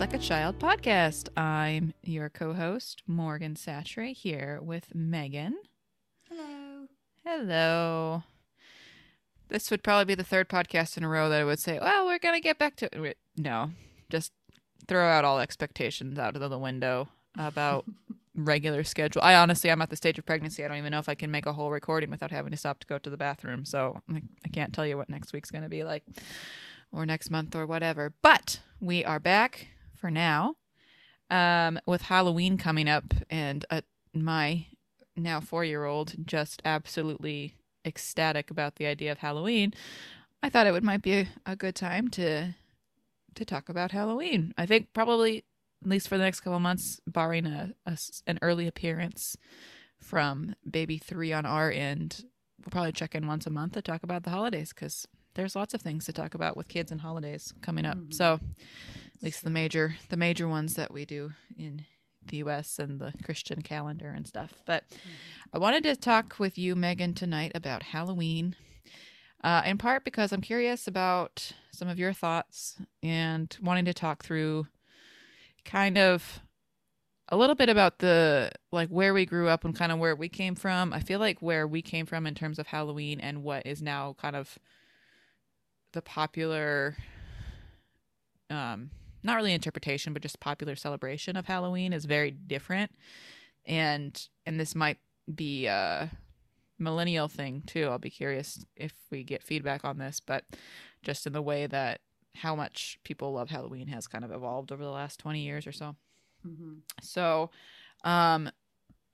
Like a Child podcast. I'm your co host, Morgan Satre, here with Megan. Hello. Hello. This would probably be the third podcast in a row that I would say, well, we're going to get back to it. No, just throw out all expectations out of the window about regular schedule. I honestly, I'm at the stage of pregnancy. I don't even know if I can make a whole recording without having to stop to go to the bathroom. So I, I can't tell you what next week's going to be like or next month or whatever. But we are back for now um, with Halloween coming up and uh, my now four year old just absolutely ecstatic about the idea of Halloween. I thought it would might be a, a good time to to talk about Halloween. I think probably at least for the next couple months, barring a, a an early appearance from baby three on our end, we'll probably check in once a month to talk about the holidays because there's lots of things to talk about with kids and holidays coming up. Mhm. So at least the major the major ones that we do in the US and the Christian calendar and stuff. But I wanted to talk with you, Megan, tonight about Halloween. Uh, in part because I'm curious about some of your thoughts and wanting to talk through kind of a little bit about the like where we grew up and kind of where we came from. I feel like where we came from in terms of Halloween and what is now kind of the popular um not really interpretation but just popular celebration of Halloween is very different. And and this might be a millennial thing too. I'll be curious if we get feedback on this, but just in the way that how much people love Halloween has kind of evolved over the last 20 years or so. hmm So, um,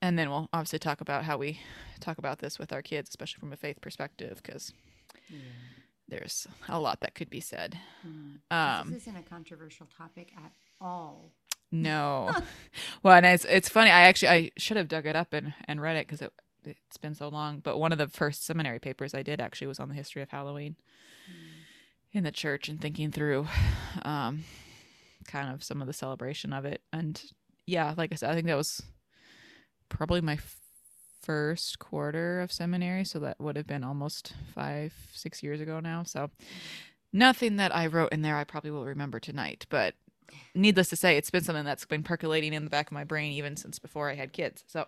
and then we'll obviously talk about how we talk about this with our kids, especially from a faith perspective, because Yeah. There's a lot that could be said. Mm. Um, this isn't a controversial topic at all. no, well, and it's it's funny. I actually I should have dug it up and and read it because it it's been so long. But one of the first seminary papers I did actually was on the history of Halloween in the church and thinking through, um, kind of some of the celebration of it. And yeah, like I said, I think that was probably my first quarter of seminary, so that would have been almost five, six years ago now. So nothing that I wrote in there I probably will remember tonight, but needless to say, it's been something that's been percolating in the back of my brain even since before I had kids. So,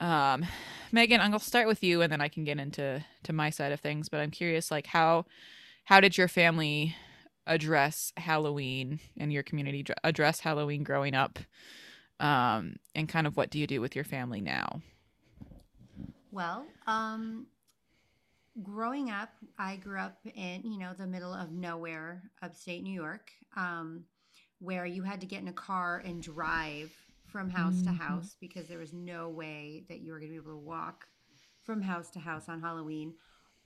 um, Megan, I'm gonna start with you, and then I can get into to my side of things. But I'm curious, like how how did your family address Halloween and your community address Halloween growing up? Um, and kind of what do you do with your family now? Well, um, growing up, I grew up in you know the middle of nowhere, upstate New York, um, where you had to get in a car and drive from house to Mhm. house because there was no way that you were going to be able to walk from house to house on Halloween.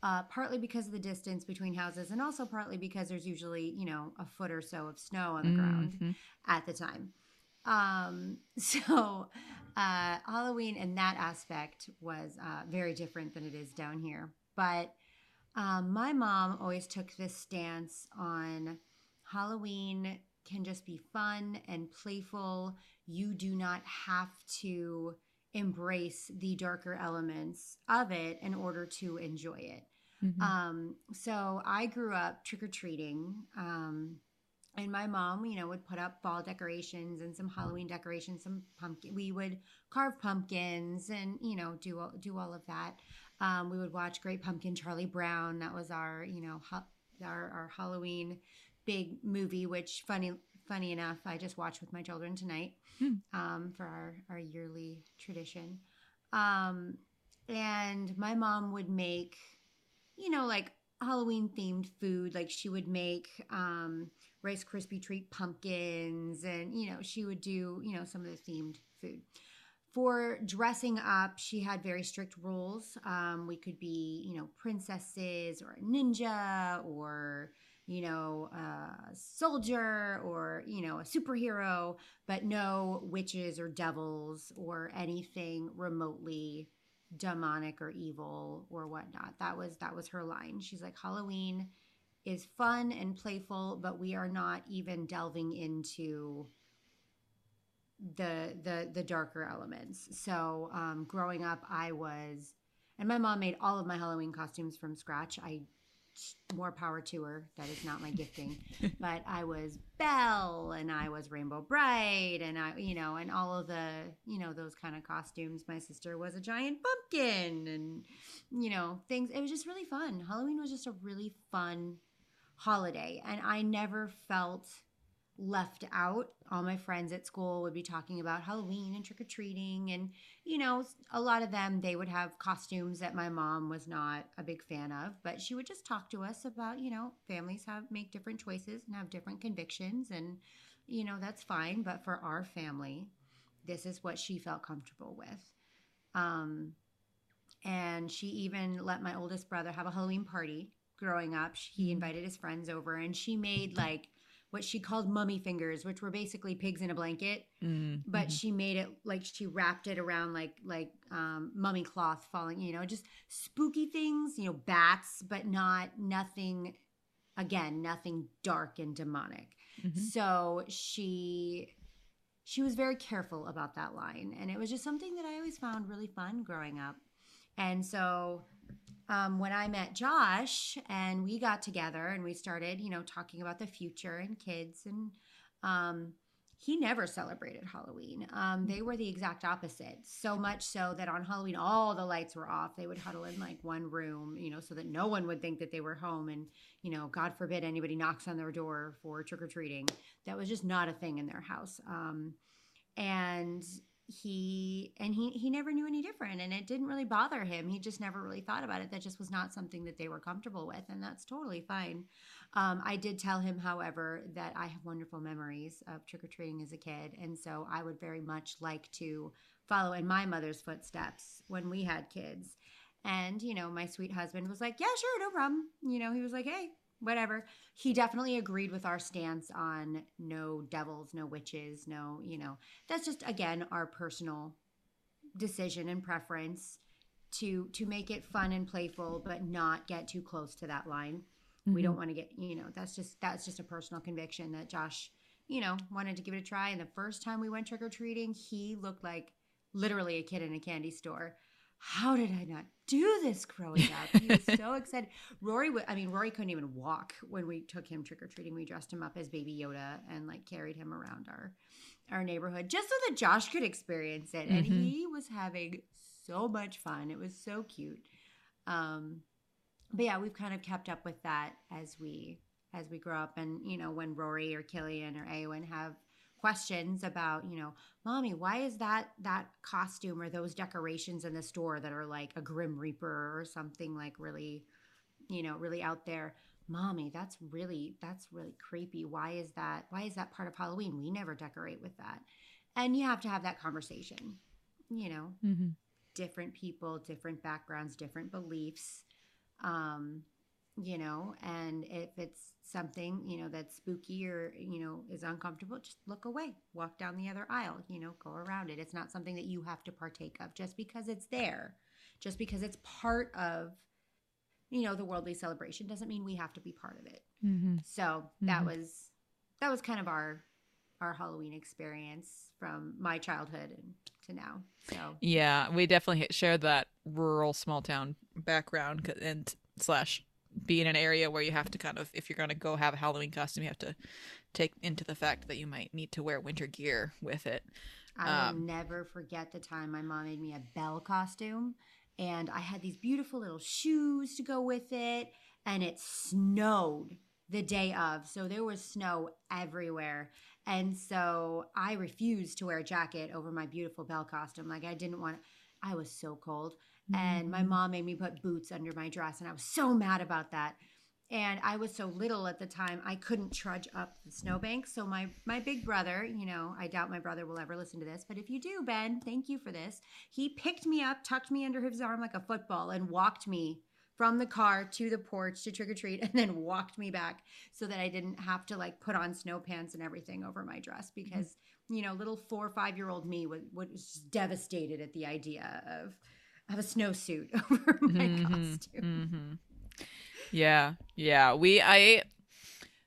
Uh, partly because of the distance between houses, and also partly because there's usually you know a foot or so of snow on the ground Mhm. at the time. Um, so uh, Halloween in that aspect was uh, very different than it is down here. But um, my mom always took this stance on Halloween can just be fun and playful. You do not have to embrace the darker elements of it in order to enjoy it. Mhm. Um, so I grew up trick or treating. Um, and my mom, you know, would put up fall decorations and some Halloween decorations, some pumpkin. We would carve pumpkins and you know do all- do all of that. Um, we would watch Great Pumpkin, Charlie Brown. That was our you know ha- our our Halloween big movie. Which funny funny enough, I just watched with my children tonight Hmm. um, for our our yearly tradition. Um, and my mom would make you know, like Halloween themed food. Like she would make um, Rice Krispie treat pumpkins, and you know, she would do you know some of the themed food. For dressing up, she had very strict rules. Um, we could be, you know, princesses or a ninja or, you know, a soldier or, you know, a superhero, but no witches or devils or anything remotely demonic or evil or whatnot. That was that was her line. She's like Halloween is fun and playful, but we are not even delving into the the the darker elements. So um, growing up, I was, and my mom made all of my Halloween costumes from scratch. I more power to her. That is not my gifting. but I was Belle and I was Rainbow Brite and I, you know, and all of the, you know, those kind of costumes. My sister was a giant pumpkin and, you know, things. It was just really fun. Halloween was just a really fun holiday. And I never felt left out. All my friends at school would be talking about Halloween and trick or treating. And, you know, a lot of them, they would have costumes that my mom was not a big fan of, but she would just talk to us about, you know, families have make different choices and have different convictions. And, you know, that's fine. But for our family, this is what she felt comfortable with. Um, and she even let my oldest brother have a Halloween party growing up. He invited his friends over and she made like what she called mummy fingers, which were basically pigs in a blanket. Mm, But mhm. she made it like she wrapped it around like like um, mummy cloth falling, you know, just spooky things, you know, bats, but not nothing. Again, nothing dark and demonic. Mhm. So she she was very careful about that line, and it was just something that I always found really fun growing up. And so um, when I met Josh and we got together and we started, you know, talking about the future and kids, and um, he never celebrated Halloween. Um, they were the exact opposite. So much so that on Halloween, all the lights were off. They would huddle in like one room, you know, so that no one would think that they were home. And, you know, God forbid anybody knocks on their door for trick or treating. That was just not a thing in their house. Um, and he and he he never knew any different and it didn't really bother him. He just never really thought about it. That just was not something that they were comfortable with and that's totally fine. Um, i did tell him however that i have wonderful memories of trick-or-treating as a kid and so i would very much like to follow in my mother's footsteps when we had kids. And you know my sweet husband was like yeah sure no problem. You know he was like hey whatever. He definitely agreed with our stance on no devils no witches no you know that's just again our personal decision and preference to to make it fun and playful but not get too close to that line. We don't mm-hmm. want to get you know that's just that's just a personal conviction that josh you know wanted to give it a try. And the first time we went trick-or-treating he looked like literally a kid in a candy store how did i not do this growing up? He was so excited. Rory wa- i mean rory couldn't even walk when we took him trick-or-treating. We dressed him up as baby yoda and like carried him around our our neighborhood just so that josh could experience it. And Mhm. he was having so much fun. It was so cute. Um but yeah we've kind of kept up with that as we as we grow up. And you know when rory or killian or awen have questions about you know mommy why is that that costume or those decorations in the store that are like a grim reaper or something like really you know really out there mommy that's really that's really creepy why is that why is that part of halloween we never decorate with that and you have to have that conversation you know Mhm. different people, different backgrounds, different beliefs. Um, you know, and if it's something, you know, that's spooky or, you know, is uncomfortable, just look away, walk down the other aisle, you know, go around it. It's not something that you have to partake of just because it's there, just because it's part of, you know, the worldly celebration doesn't mean we have to be part of it. Mhm. So that Mhm. was, that was kind of our, our Halloween experience from my childhood and to now. So Yeah, we definitely hit- share that rural small town background and slash be in an area where you have to kind of if you're going to go have a Halloween costume, you have to take into the fact that you might need to wear winter gear with it. I will Um, never forget the time my mom made me a Belle costume, and I had these beautiful little shoes to go with it, and it snowed the day of. So there was snow everywhere. And so I refused to wear a jacket over my beautiful Belle costume. Like I didn't want I was so cold. And my Mhm. mom made me put boots under my dress, and I was so mad about that. And I was so little at the time, I couldn't trudge up the snowbank. So my my big brother, you know, I doubt my brother will ever listen to this, but if you do, Ben, thank you for this. He picked me up, tucked me under his arm like a football, and walked me from the car to the porch to trick or treat, and then walked me back so that I didn't have to like put on snow pants and everything over my dress because you know, little four or five year old me was, was devastated at the idea of of a snowsuit over my Mhm, costume. mhm. Yeah, yeah. We I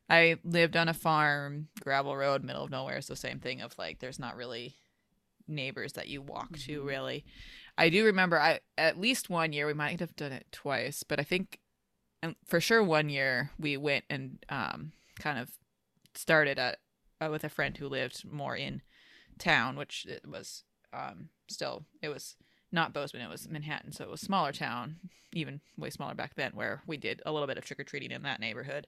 I lived on a farm, gravel road, middle of nowhere. So same thing of like, there's not really neighbors that you walk to Mhm. really. I do remember I at least one year we might have done it twice, but I think and for sure one year we went and um, kind of started at uh, with a friend who lived more in town, which it was um, still it was not Bozeman, it was Manhattan, so it was a smaller town, even way smaller back then, where we did a little bit of trick or treating in that neighborhood.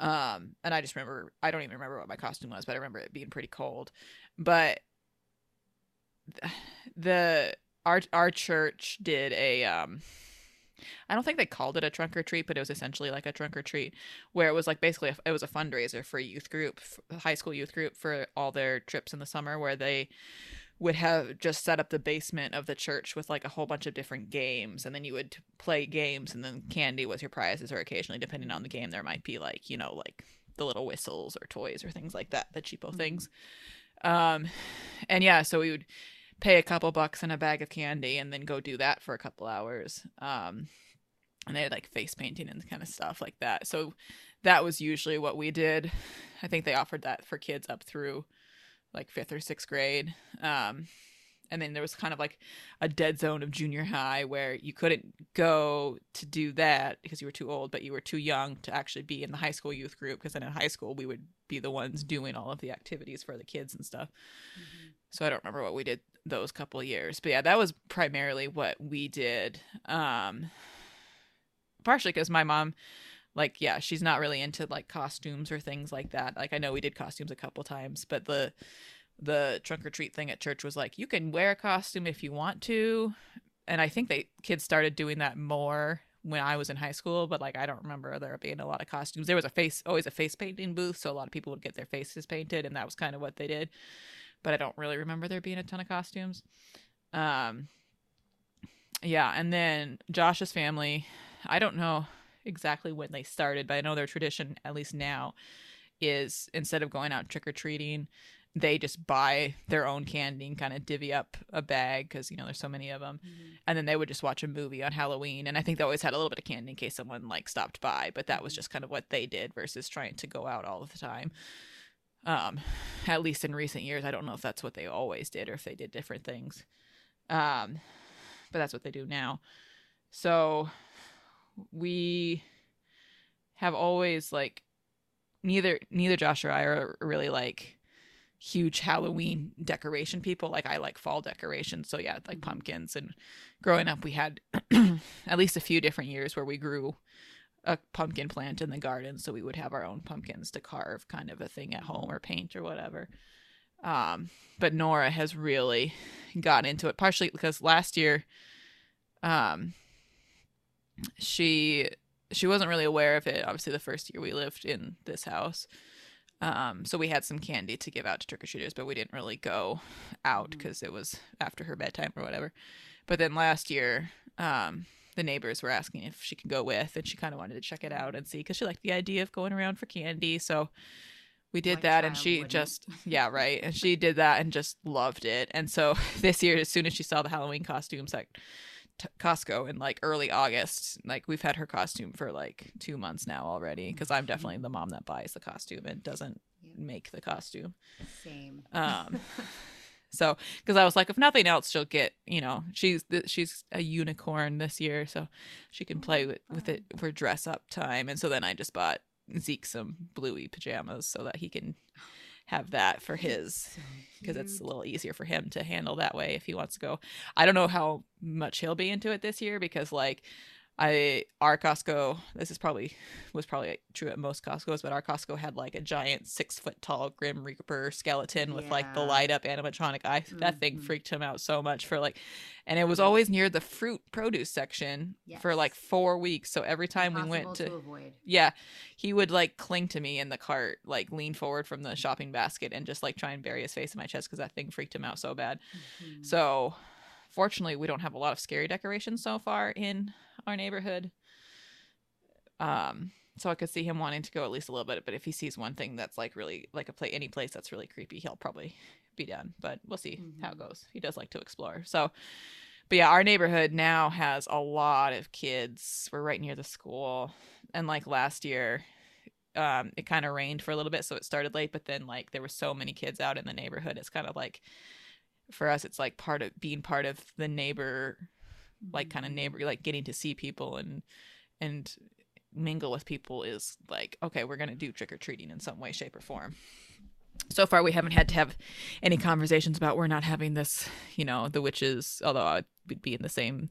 Um, and I just remember I don't even remember what my costume was, but I remember it being pretty cold. But the our our church did a um I don't think they called it a trunk or treat, but it was essentially like a trunk or treat, where it was like basically a, it was a fundraiser for a youth group, high school youth group for all their trips in the summer, where they would have just set up the basement of the church with like a whole bunch of different games, and then you would play games, and then candy was your prizes, or occasionally, depending on the game, there might be like you know like the little whistles or toys or things like that, the cheapo things. Um, and yeah, so we would pay a couple bucks and a bag of candy and then go do that for a couple hours. Um, and they had like face painting and kind of stuff like that. So that was usually what we did. I think they offered that for kids up through like fifth or sixth grade. Um, and then there was kind of like a dead zone of junior high where you couldn't go to do that because you were too old, but you were too young to actually be in the high school youth group. Because then in high school, we would be the ones doing all of the activities for the kids and stuff. Mm-hmm. So I don't remember what we did those couple years, but yeah, that was primarily what we did. Um, partially because my mom like yeah she's not really into like costumes or things like that. Like i know we did costumes a couple times but the the trunk or treat thing at church was like you can wear a costume if you want to. And i think they kids started doing that more when i was in high school but like i don't remember there being a lot of costumes. There was a face always a face painting booth so a lot of people would get their faces painted and that was kind of what they did. But i don't really remember there being a ton of costumes. Um yeah and then josh's family i don't know exactly when they started but i know their tradition at least now is instead of going out trick or treating they just buy their own candy and kind of divvy up a bag because you know there's so many of them mm-hmm. and then they would just watch a movie on halloween and i think they always had a little bit of candy in case someone like stopped by but that was mm-hmm. just kind of what they did versus trying to go out all the time um at least in recent years i don't know if that's what they always did or if they did different things um but that's what they do now so we have always like neither neither josh or i are really like huge Halloween decoration people. Like I like fall decorations. So yeah, like mm-hmm. pumpkins. And growing up, we had at least a few different years where we grew a pumpkin plant in the garden. So we would have our own pumpkins to carve, kind of a thing at home or paint or whatever. Um, but Nora has really gotten into it, partially because last year, um, she she wasn't really aware of it. Obviously, the first year we lived in this house. Um, so we had some candy to give out to trick or treaters, but we didn't really go out because mm. it was after her bedtime or whatever. But then last year, um, the neighbors were asking if she could go with, and she kind of wanted to check it out and see because she liked the idea of going around for candy. So we did that, and she wouldn't. just yeah right, and she did that and just loved it. And so this year, as soon as she saw the Halloween costumes, like t- Costco in like early August. Like we've had her costume for like two months now already because I'm definitely the mom that buys the costume and doesn't make the costume. Same. Um, so because I was like, if nothing else, she'll get you know she's she's a unicorn this year, so she can play with, with it for dress up time. And so then I just bought Zeke some bluey pajamas so that he can have that for his because so it's a little easier for him to handle that way if he wants to go. I don't know how much he'll be into it this year because like I our Costco. This is probably was probably true at most Costco's, but our Costco had like a giant six foot tall Grim Reaper skeleton with yeah. like the light up animatronic eye. Mm-hmm. That thing mm-hmm. freaked him out so much for like, and it was always near the fruit produce section yes. for like four weeks. So every time Impossible we went to, to yeah, he would like cling to me in the cart, like lean forward from the shopping basket and just like try and bury his face in my chest because that thing freaked him out so bad. Mm-hmm. So fortunately, we don't have a lot of scary decorations so far in our neighborhood. Um, so I could see him wanting to go at least a little bit. But if he sees one thing that's like really like a play any place that's really creepy, he'll probably be done. But we'll see mm-hmm. how it goes. He does like to explore. So, but yeah, our neighborhood now has a lot of kids. We're right near the school, and like last year, um, it kind of rained for a little bit, so it started late. But then like there were so many kids out in the neighborhood, it's kind of like for us, it's like part of being part of the neighbor like kind of neighbor like getting to see people and and mingle with people is like okay we're going to do trick-or-treating in some way shape or form. So far we haven't had to have any conversations about we're not having this you know the witches although i would be in the same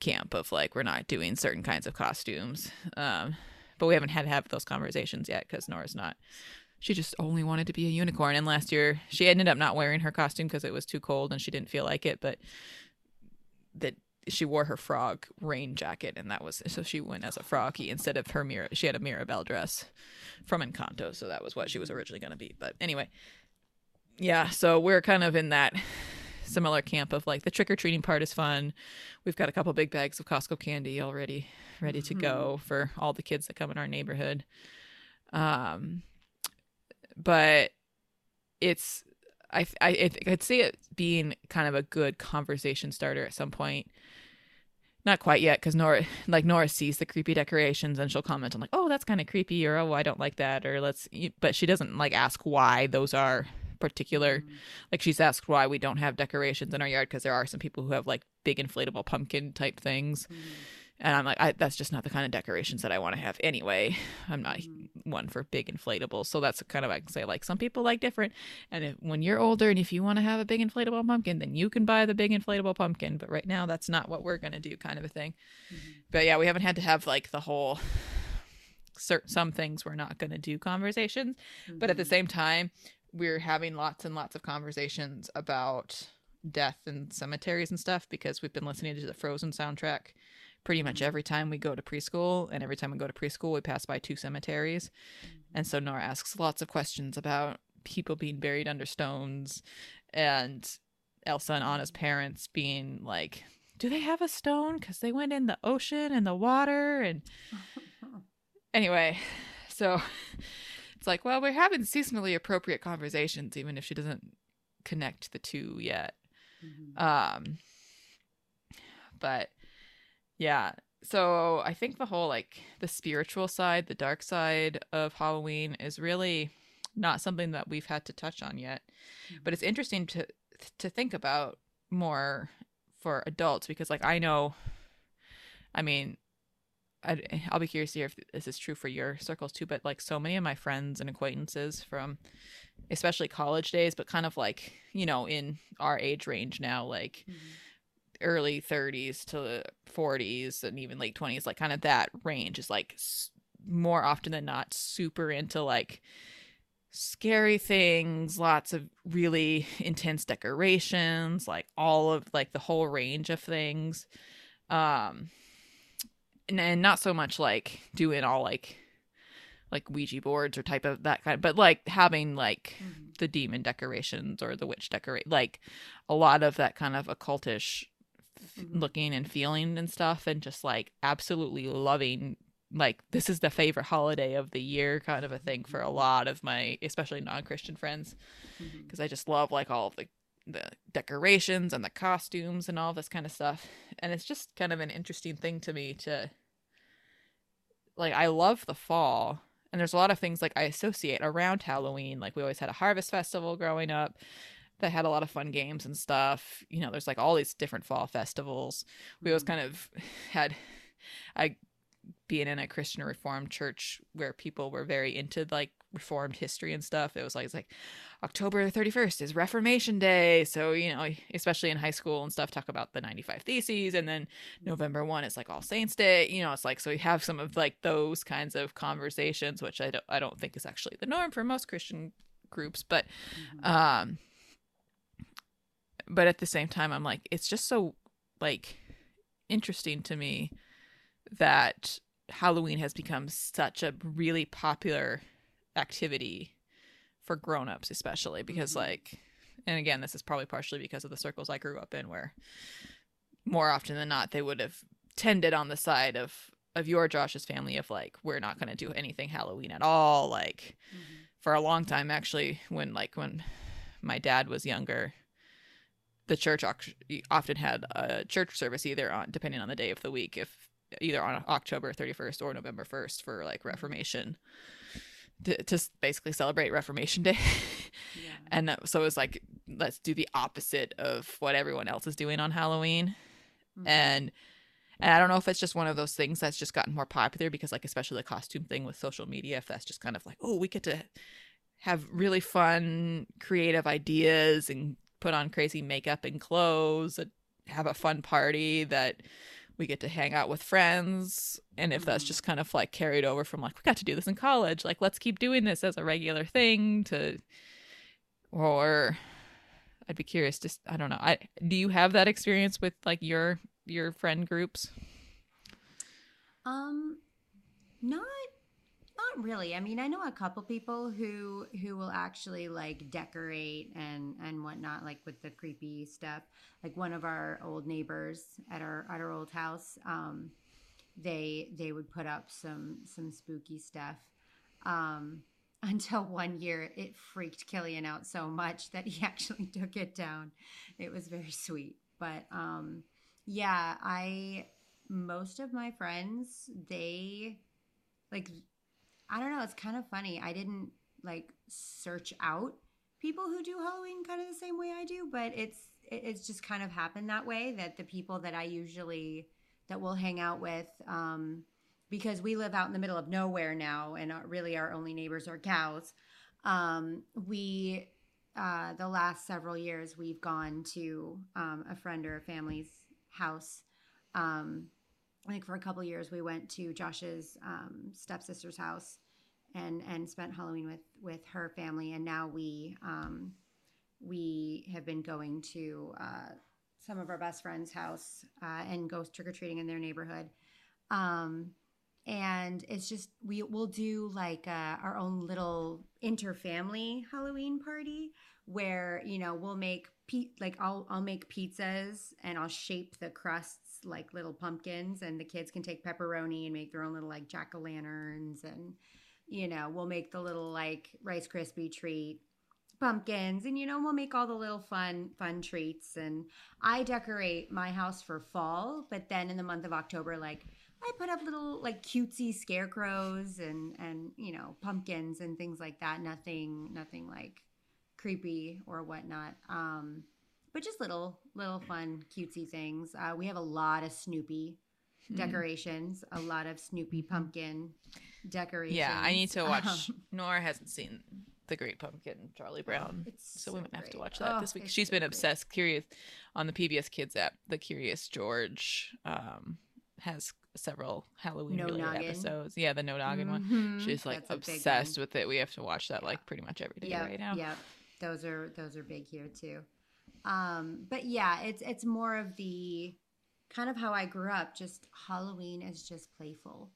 camp of like we're not doing certain kinds of costumes um but we haven't had to have those conversations yet because nora's not she just only wanted to be a unicorn and last year she ended up not wearing her costume because it was too cold and she didn't feel like it but that she wore her frog rain jacket and that was so she went as a froggy instead of her mirror she had a Mirabel dress from encanto so that was what she was originally going to be but anyway. Yeah so we're kind of in that similar camp of like the trick-or-treating part is fun. We've got a couple big bags of costco candy already ready to go for all the kids that come in our neighborhood. Um but it's I, I I could see it being kind of a good conversation starter at some point. Not quite yet, because Nora, like Nora, sees the creepy decorations and she'll comment on like, "Oh, that's kind of creepy," or "Oh, I don't like that," or "Let's," but she doesn't like ask why those are particular. Mm-hmm. Like she's asked why we don't have decorations in our yard because there are some people who have like big inflatable pumpkin type things, Mhm. And I'm like, I, that's just not the kind of decorations that I want to have anyway. I'm not Mhm. one for big inflatables. So that's kind of I can say like some people like different. And if, when you're older and if you want to have a big inflatable pumpkin, then you can buy the big inflatable pumpkin. But right now, that's not what we're gonna do, kind of a thing. Mhm. But yeah, we haven't had to have like the whole certain some things we're not gonna do conversations. But at the Mhm. same time, we're having lots and lots of conversations about death and cemeteries and stuff because we've been listening to the Frozen soundtrack pretty much every time we go to preschool. And every time we go to preschool, we pass by two cemeteries. And so Nora asks lots of questions about people being buried under stones and Elsa and Anna's parents being like, do they have a stone? Because they went in the ocean and the water. And anyway, so it's like, well, we're having seasonally appropriate conversations, even if she doesn't connect the two yet. Mhm. Um, but yeah, so I think the whole like the spiritual side, the dark side of Halloween is really not something that we've had to touch on yet. But it's interesting to to think about more for adults because like I know I mean I, I'll be curious to hear if this is true for your circles too, but like so many of my friends and acquaintances from especially college days, but kind of like, you know, in our age range now, like Mhm. Early 30s to 40s and even late 20s like kind of that range is like more often than not super into like scary things lots of really intense decorations like all of like the whole range of things um and, and not so much like doing all like like ouija boards or type of that kind but like having like Mhm. the demon decorations or the witch decorate like a lot of that kind of occultish Mhm. looking and feeling and stuff and just like absolutely loving like this is the favorite holiday of the year kind of a thing for a lot of my especially non-christian friends. Because i just love like all of the the decorations and the costumes and all this kind of stuff. And it's just kind of an interesting thing to me to like i love the fall. And there's a lot of things like i associate around halloween. Like we always had a harvest festival growing up that had a lot of fun games and stuff you know there's like all these different fall festivals we always Mhm. kind of had i being in a christian reformed church where people were very into like reformed history and stuff it was like it's like october 31st is reformation day so you know especially in high school and stuff talk about the 95 theses and then november 1 is like all saints day you know it's like so we have some of like those kinds of conversations which i don't i don't think is actually the norm for most christian groups but Mhm. um but at the same time i'm like it's just so like interesting to me that halloween has become such a really popular activity for grown-ups especially because Mhm. like and again this is probably partially because of the circles i grew up in where more often than not they would have tended on the side of of your josh's family of like we're not going to do anything halloween at all like Mhm. for a long time actually when like when my dad was younger the church often had a church service either on depending on the day of the week if either on october 31st or november 1st for like reformation to, to basically celebrate reformation day Yeah. and that, so it was like let's do the opposite of what everyone else is doing on halloween Mhm. and And I don't know if it's just one of those things that's just gotten more popular because, like, especially the costume thing with social media, if that's just kind of like, oh, we get to have really fun, creative ideas and put on crazy makeup and clothes and have a fun party that we get to hang out with friends. And if that's Mhm. just kind of like carried over from like, we got to do this in college, like, let's keep doing this as a regular thing to, or I'd be curious to, I don't know. I, do you have that experience with like your, your friend groups? Um, not not really. I mean, I know a couple people who who will actually like decorate and and whatnot, like with the creepy stuff. Like one of our old neighbors at our at our old house, um, they they would put up some some spooky stuff. Um, until one year, it freaked Killian out so much that he actually took it down. It was very sweet, but um, yeah, I most of my friends they like I don't know, it's kind of funny. I didn't like search out people who do Halloween kind of the same way I do, but it's it's just kind of happened that way that the people that I usually that we'll hang out with um because we live out in the middle of nowhere now and really our only neighbors are cows. Um we uh the last several years we've gone to um a friend or a family's house um I think for a couple years we went to Josh's um, stepsister's house and and spent Halloween with with her family, and now we um, we have been going to uh, some of our best friends' house uh, and go trick or treating in their neighborhood. Um, and it's just we will do like uh, our own little inter-family Halloween party where you know we'll make pe- like I'll I'll make pizzas and I'll shape the crusts like little pumpkins and the kids can take pepperoni and make their own little like jack o' lanterns and you know we'll make the little like Rice Krispie treat pumpkins and you know we'll make all the little fun fun treats and I decorate my house for fall but then in the month of October like I put up little like cutesy scarecrows and and you know pumpkins and things like that. Nothing nothing like creepy or whatnot. Um but just little little fun cutesy things uh, we have a lot of snoopy Hmm. decorations a lot of snoopy pumpkin decorations Yeah, I need to watch. Um, Nora hasn't seen The Great Pumpkin, Charlie Brown. it's So we might have to watch that Oh, this week. She's so been great. obsessed, curious on the PBS Kids app. The Curious George um, has several Halloween No related Noggin. episodes. Yeah, the No Noggin one. Mhm. She's like That's obsessed with it. We have to watch that like pretty much every day Yep, right now. Yep. Those are those are big here too. Um, but yeah, it's it's more of the kind of how I grew up. Just Halloween is just playful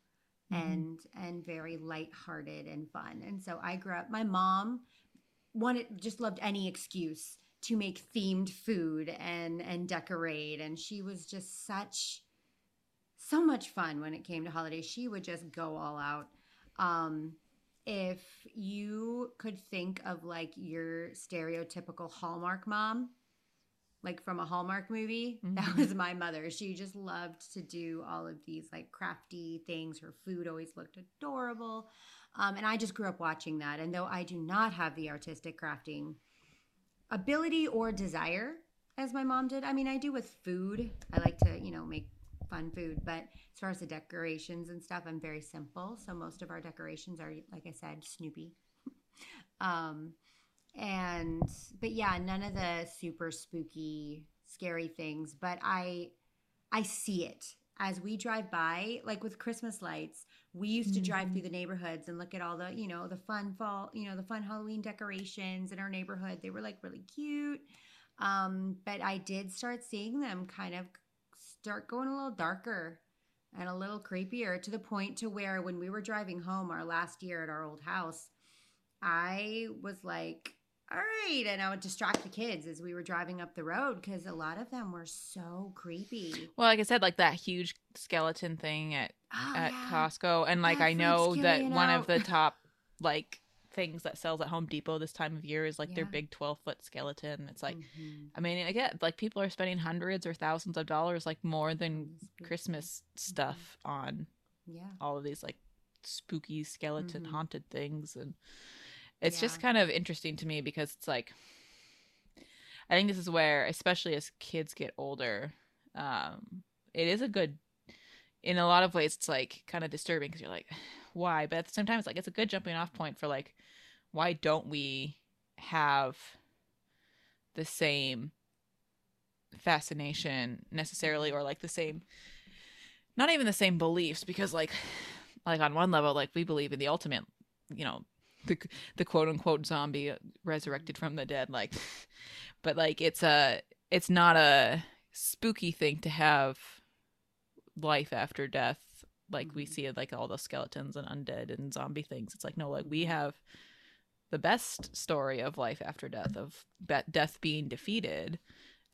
Mhm. and and very lighthearted and fun. And so I grew up. My mom wanted just loved any excuse to make themed food and and decorate, and she was just such so much fun when it came to holidays. She would just go all out. Um, if you could think of like your stereotypical Hallmark mom, like from a Hallmark movie, that Mhm. was my mother. She just loved to do all of these like crafty things. Her food always looked adorable. Um, and I just grew up watching that. And though I do not have the artistic crafting ability or desire as my mom did, I mean, I do with food. I like to, you know, make fun food. But as far as the decorations and stuff, I'm very simple. So most of our decorations are, like I said, Snoopy. um, and but yeah, none of the super spooky, scary things. But I, I see it as we drive by, like with Christmas lights. We used to drive through the neighborhoods and look at all the, you know, the fun fall, you know, the fun Halloween decorations in our neighborhood. They were like really cute. Um, but I did start seeing them kind of start going a little darker and a little creepier to the point to where when we were driving home our last year at our old house, I was like, all right. And I would distract the kids as we were driving up the road because a lot of them were so creepy. Well, like I said, like that huge skeleton thing at Oh, at yeah. Costco, and like That I know that one of the top like things that sells at Home Depot this time of year is like their big twelve foot skeleton. It's like Mhm. I mean, again, like people are spending hundreds or thousands of dollars, like more than On the spooky Christmas stuff. stuff on Yeah. all of these like spooky skeleton Mhm. haunted things and it's just kind of interesting to me because it's like I think this is where especially as kids get older um it is a good in a lot of ways it's like kind of disturbing because you're like why? But at the same time it's like it's a good jumping off point for like why don't we have the same fascination necessarily or like the same not even the same beliefs because like like on one level like we believe in the ultimate you know the the quote unquote zombie resurrected from the dead like but like it's a it's not a spooky thing to have life after death. Like we see it like all the skeletons and undead and zombie things. It's like no like we have the best story of life after death of be- death being defeated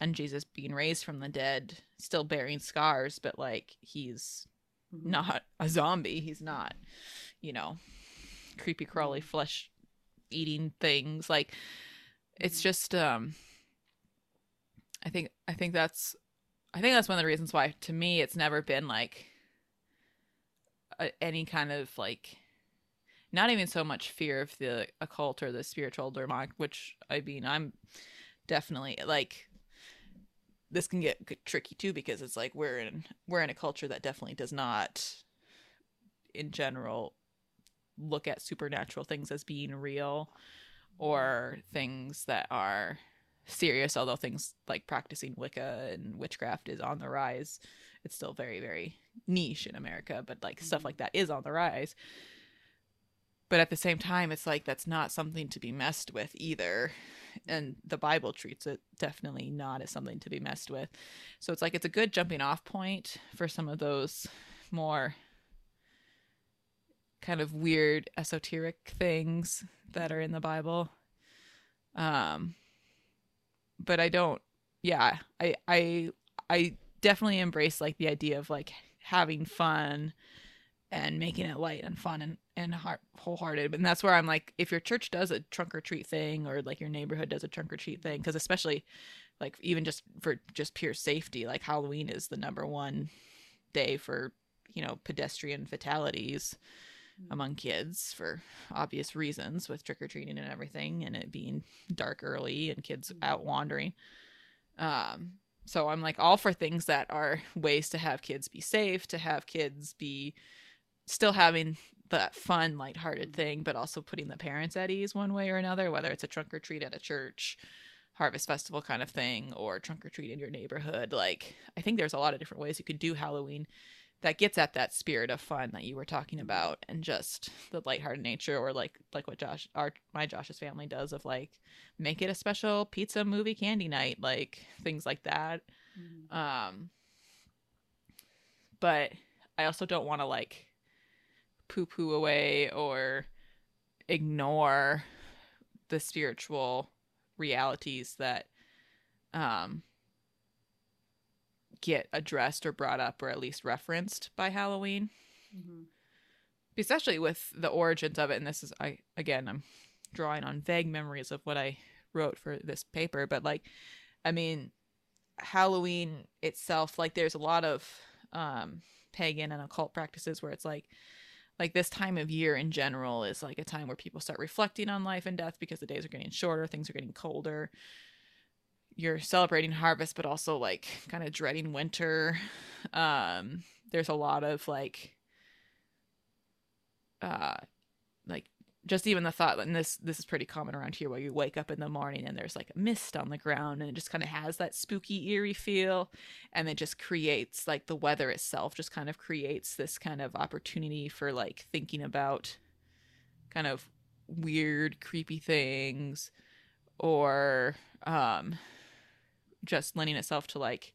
and jesus being raised from the dead still bearing scars but like he's Mhm. not a zombie. He's not you know creepy crawly flesh eating things. Like it's just um i think i think that's i think that's one of the reasons why to me it's never been like a, any kind of like not even so much fear of the occult or the spiritual demonic which i mean i'm definitely like this can get tricky too because it's like we're in we're in a culture that definitely does not in general look at supernatural things as being real or things that are serious although things like practicing wicca and witchcraft is on the rise. It's still very very niche in america but like stuff mm-hmm. like that is on the rise. But at the same time it's like that's not something to be messed with either. And the bible treats it definitely not as something to be messed with. So it's like it's a good jumping off point for some of those more kind of weird esoteric things that are in the bible. Um but i don't yeah i i i definitely embrace like the idea of like having fun and making it light and fun and and heart, wholehearted. And that's where i'm like if your church does a trunk or treat thing or like your neighborhood does a trunk or treat thing because especially like even just for just pure safety like halloween is the number one day for you know pedestrian fatalities among kids for obvious reasons with trick-or-treating and everything and it being dark early and kids out wandering. Um so i'm like all for things that are ways to have kids be safe to have kids be still having that fun lighthearted thing but also putting the parents at ease one way or another whether it's a trunk or treat at a church harvest festival kind of thing or trunk or treat in your neighborhood. Like i think there's a lot of different ways you could do halloween that gets at that spirit of fun that you were talking about and just the lighthearted nature or like like what Josh our my Josh's family does of like make it a special pizza movie candy night like things like that Mhm. um but I also don't want to like poo poo away or ignore the spiritual realities that um get addressed or brought up or at least referenced by Halloween Mhm. especially with the origins of it and this is i again i'm drawing on vague memories of what i wrote for this paper but like i mean halloween itself like there's a lot of um pagan and occult practices where it's like like this time of year in general is like a time where people start reflecting on life and death because the days are getting shorter things are getting colder you're celebrating harvest but also like kind of dreading winter. Um there's a lot of like uh like just even the thought and this this is pretty common around here where you wake up in the morning and there's like a mist on the ground and it just kind of has that spooky eerie feel. And it just creates like the weather itself just kind of creates this kind of opportunity for like thinking about kind of weird creepy things or um just lending itself to like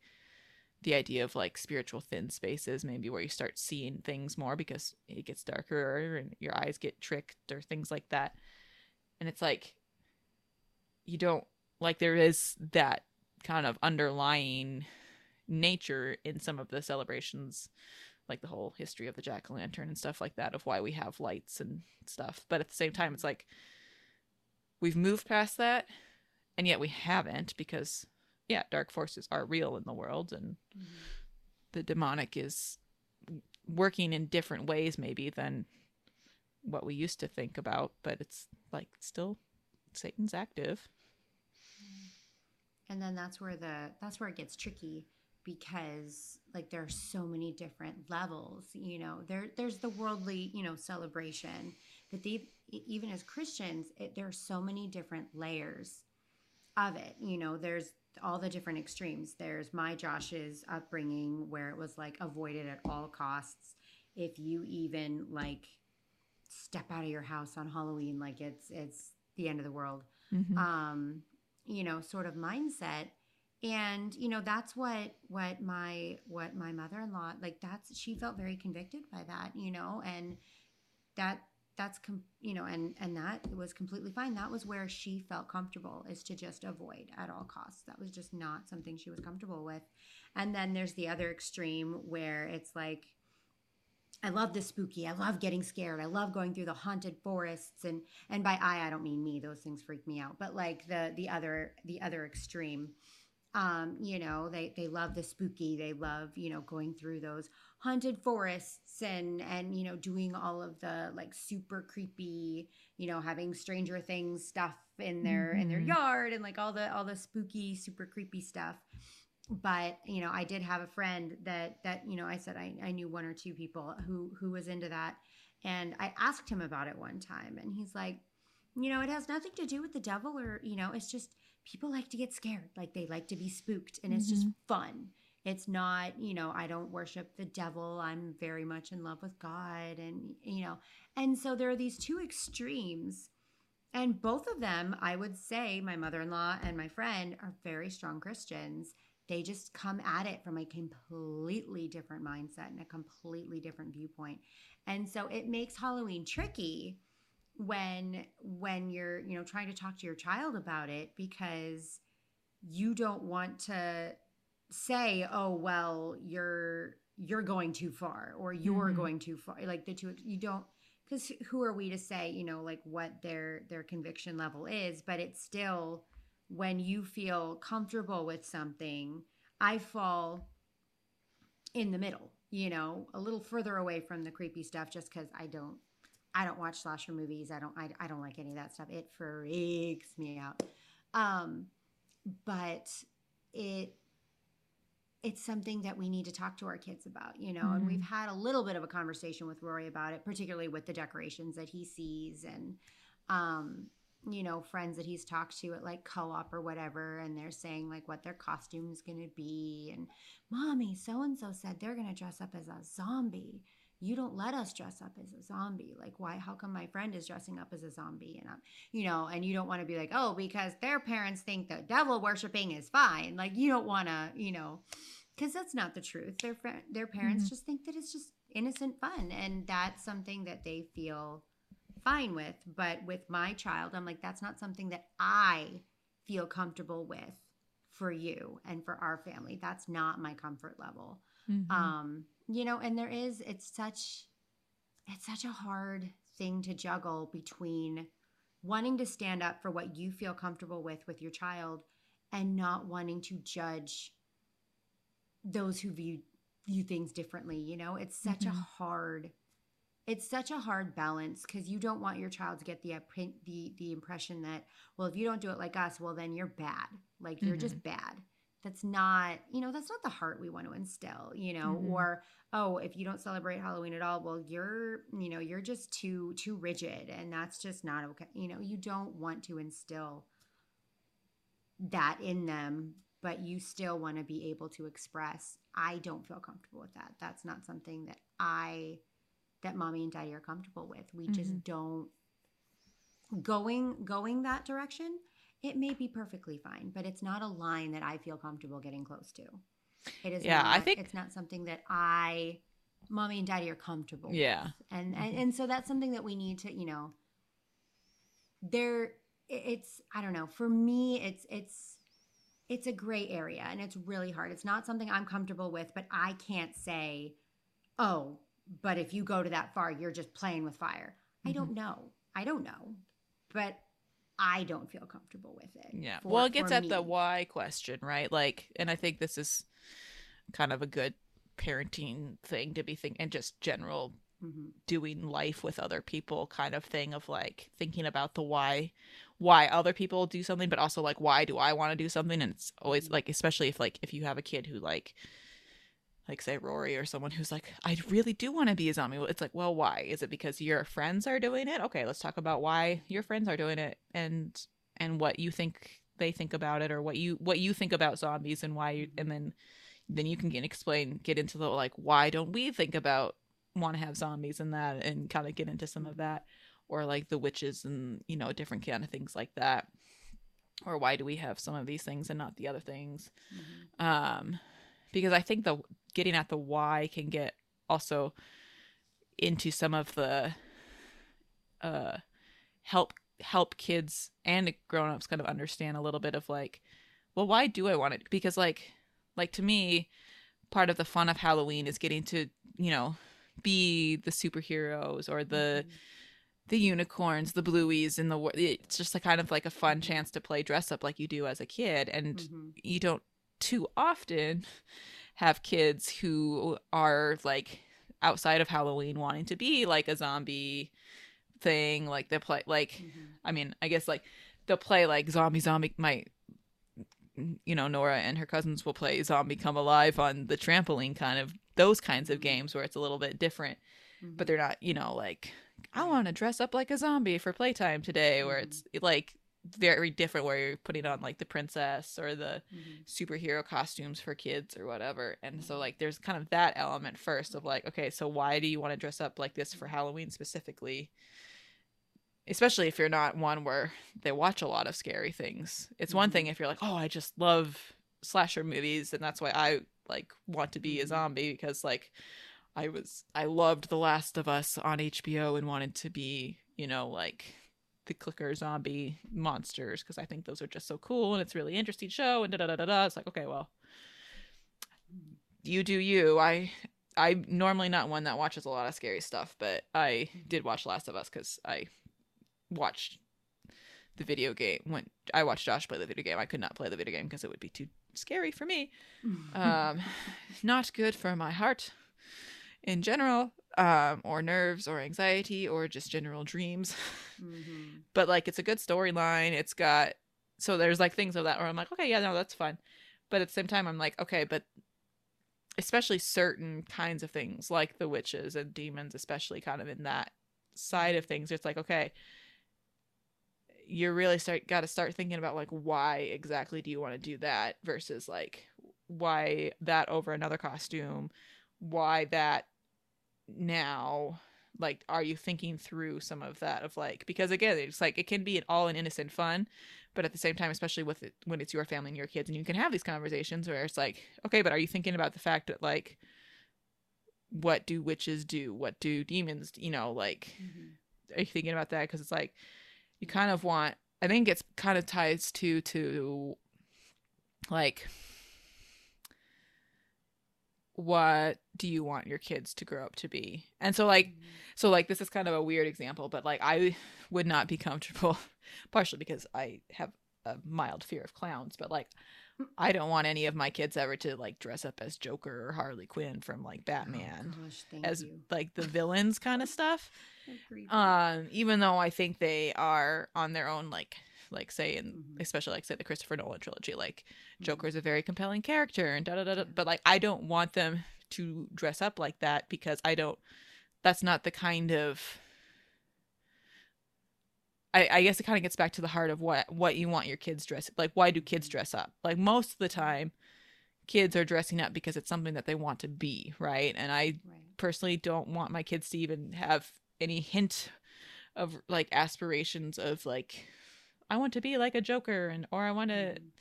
the idea of like spiritual thin spaces maybe where you start seeing things more because it gets darker and your eyes get tricked or things like that. And it's like you don't like there is that kind of underlying nature in some of the celebrations like the whole history of the jack-o'-lantern and stuff like that of why we have lights and stuff. But at the same time it's like we've moved past that and yet we haven't because yeah dark forces are real in the world and Mhm. the demonic is working in different ways maybe than what we used to think about but it's like still satan's active and then that's where the that's where it gets tricky because like there are so many different levels you know there there's the worldly you know celebration but they even as christians it, there are so many different layers of it you know there's all the different extremes. There's my josh's upbringing where it was like avoided at all costs. If you even like step out of your house on halloween like it's it's the end of the world. Mhm. um you know sort of mindset. And you know that's what what my what my mother-in-law like that's she felt very convicted by that you know and that that's com- you know and and that was completely fine that was where she felt comfortable is to just avoid at all costs that was just not something she was comfortable with and then there's the other extreme where it's like I love the spooky. I love getting scared. I love going through the haunted forests and and by I I don't mean me. Those things freak me out. But like the the other the other extreme um you know they they love the spooky they love you know going through those haunted forests and and you know doing all of the like super creepy you know having stranger things stuff in their in their Mhm. yard and like all the all the spooky super creepy stuff but you know i did have a friend that that you know i said i, I knew one or two people who who was into that and i asked him about it one time and he's like you know it has nothing to do with the devil or you know it's just people like to get scared. Like they like to be spooked and it's just mm-hmm. fun. It's not you know i don't worship the devil. I'm very much in love with god and you know and so there are these two extremes. And both of them i would say my mother-in-law and my friend are very strong christians. They just come at it from a completely different mindset and a completely different viewpoint. And so it makes halloween tricky when when you're you know trying to talk to your child about it because you don't want to say oh well you're you're going too far or you're Mhm. going too far like the two you don't because who are we to say you know like what their their conviction level is but it's still when you feel comfortable with something i fall in the middle you know a little further away from the creepy stuff just because i don't i don't watch slasher movies. I don't I, I don't like any of that stuff. It freaks me out. Um but it it's something that we need to talk to our kids about you know and Mhm. we've had a little bit of a conversation with rory about it particularly with the decorations that he sees and um you know friends that he's talked to at like co-op or whatever and they're saying like what their costume's going to be and mommy so and so said they're going to dress up as a zombie you don't let us dress up as a zombie. Like why how come my friend is dressing up as a zombie? And i'm you know and you don't want to be like oh because their parents think that devil worshiping is fine. Like you don't want to you know because that's not the truth. Their their parents Mhm. just think that it's just innocent fun and that's something that they feel fine with. But with my child i'm like that's not something that i feel comfortable with for you and for our family. That's not my comfort level. Mhm. um you know and there is it's such it's such a hard thing to juggle between wanting to stand up for what you feel comfortable with with your child and not wanting to judge those who view view things differently you know? It's such a Mhm. hard it's such a hard balance because you don't want your child to get the the the impression that well if you don't do it like us well then you're bad. Like you're just bad that's not you know that's not the heart we want to instill you know Mhm. or oh if you don't celebrate halloween at all well you're you know you're just too too rigid and that's just not okay you know you don't want to instill that in them but you still want to be able to express i don't feel comfortable with that that's not something that i that mommy and daddy are comfortable with we just Mhm. don't going going that direction it may be perfectly fine but it's not a line that i feel comfortable getting close to it is Yeah, I think- it's not something that i mommy and daddy are comfortable with. Yeah. and, and Mhm. and so that's something that we need to you know there it's i don't know for me it's it's it's a gray area and it's really hard it's not something i'm comfortable with but i can't say oh but if you go to that far you're just playing with fire i Mm-hmm. don't know i don't know but i don't feel comfortable with it Yeah. for- well, it gets at the why question, right? Like, and I think this is kind of a good parenting thing to be thinking, and just general Mhm. doing life with other people kind of thing of like thinking about the why why other people do something but also like why do i want to do something and it's always Mhm. like especially if like if you have a kid who like like say rory or someone who's like i really do want to be a zombie. It's like well why? Is it because your friends are doing it? Okay let's talk about why your friends are doing it and and what you think they think about it or what you what you think about zombies and why you and then then you can get explain get into the like why don't we think about want to have zombies and that and kind of get into some of that or like the witches and you know different kind of things like that or why do we have some of these things and not the other things? Mhm. um because i think the getting at the why can get also into some of the uh help help kids and grown-ups kind of understand a little bit of like well why do i want it because like like to me part of the fun of halloween is getting to you know be the superheroes or the Mhm. the unicorns the Blueys in the it's just a kind of like a fun chance to play dress up like you do as a kid and Mhm. you don't too often have kids who are like outside of Halloween wanting to be like a zombie thing like they play like Mhm. I mean I guess like they'll play like zombie zombie my you know Nora and her cousins will play zombie come alive on the trampoline kind of those kinds of Mhm. games where it's a little bit different Mhm. but they're not you know like I want to dress up like a zombie for playtime today where it's like very different where you're putting on like the princess or the Mhm. superhero costumes for kids or whatever. And so like there's kind of that element first of like, okay, so why do you want to dress up like this for Halloween specifically? Especially if you're not one where they watch a lot of scary things. It's one thing if you're like, "Oh, I just love slasher movies and that's why I like want to be a Mhm. zombie because like I was I loved The Last of Us on HBO and wanted to be, you know, like the clicker zombie monsters because I think those are just so cool and it's a really interesting show and da da da da da. It's like okay, well, you do you. I I'm normally not one that watches a lot of scary stuff, but I did watch Last of Us because I watched the video game when I watched Josh play the video game. I could not play the video game because it would be too scary for me. Um, not good for my heart in general, um, or nerves, or anxiety, or just general dreams. Mhm. but like it's a good storyline. It's got so there's like things of that where I'm like, okay, yeah, no, that's fun. But at the same time, I'm like, okay, but especially certain kinds of things like the witches and demons, especially kind of in that side of things, it's like, okay, you really start got to start thinking about like why exactly do you want to do that versus like why that over another costume, why that now like are you thinking through some of that of like because again it's like it can be an all an innocent fun but at the same time especially with it when it's your family and your kids and you can have these conversations where it's like okay but are you thinking about the fact that like what do witches do what do demons you know like Mhm. are you thinking about that because it's like you kind of want i think it's kind of ties to to like what do you want your kids to grow up to be and so like Mhm. so like this is kind of a weird example, but like I would not be comfortable partially because I have a mild fear of clowns, but like I don't want any of my kids ever to like dress up as Joker or Harley Quinn from like Batman Oh, gosh, as you. like the villains kind of stuff. Um even though I think they are on their own like like say in Mhm. especially like say the Christopher Nolan trilogy like Mhm. Joker's a very compelling character and da da da da. But like, I don't want them to dress up like that because I don't. That's not the kind of. I, I guess it kind of gets back to the heart of what what you want your kids dress like. Why do kids dress up? Like most of the time, kids are dressing up because it's something that they want to be, right? And I Right. personally don't want my kids to even have any hint of like aspirations of like I want to be like a Joker and or I want to Mhm.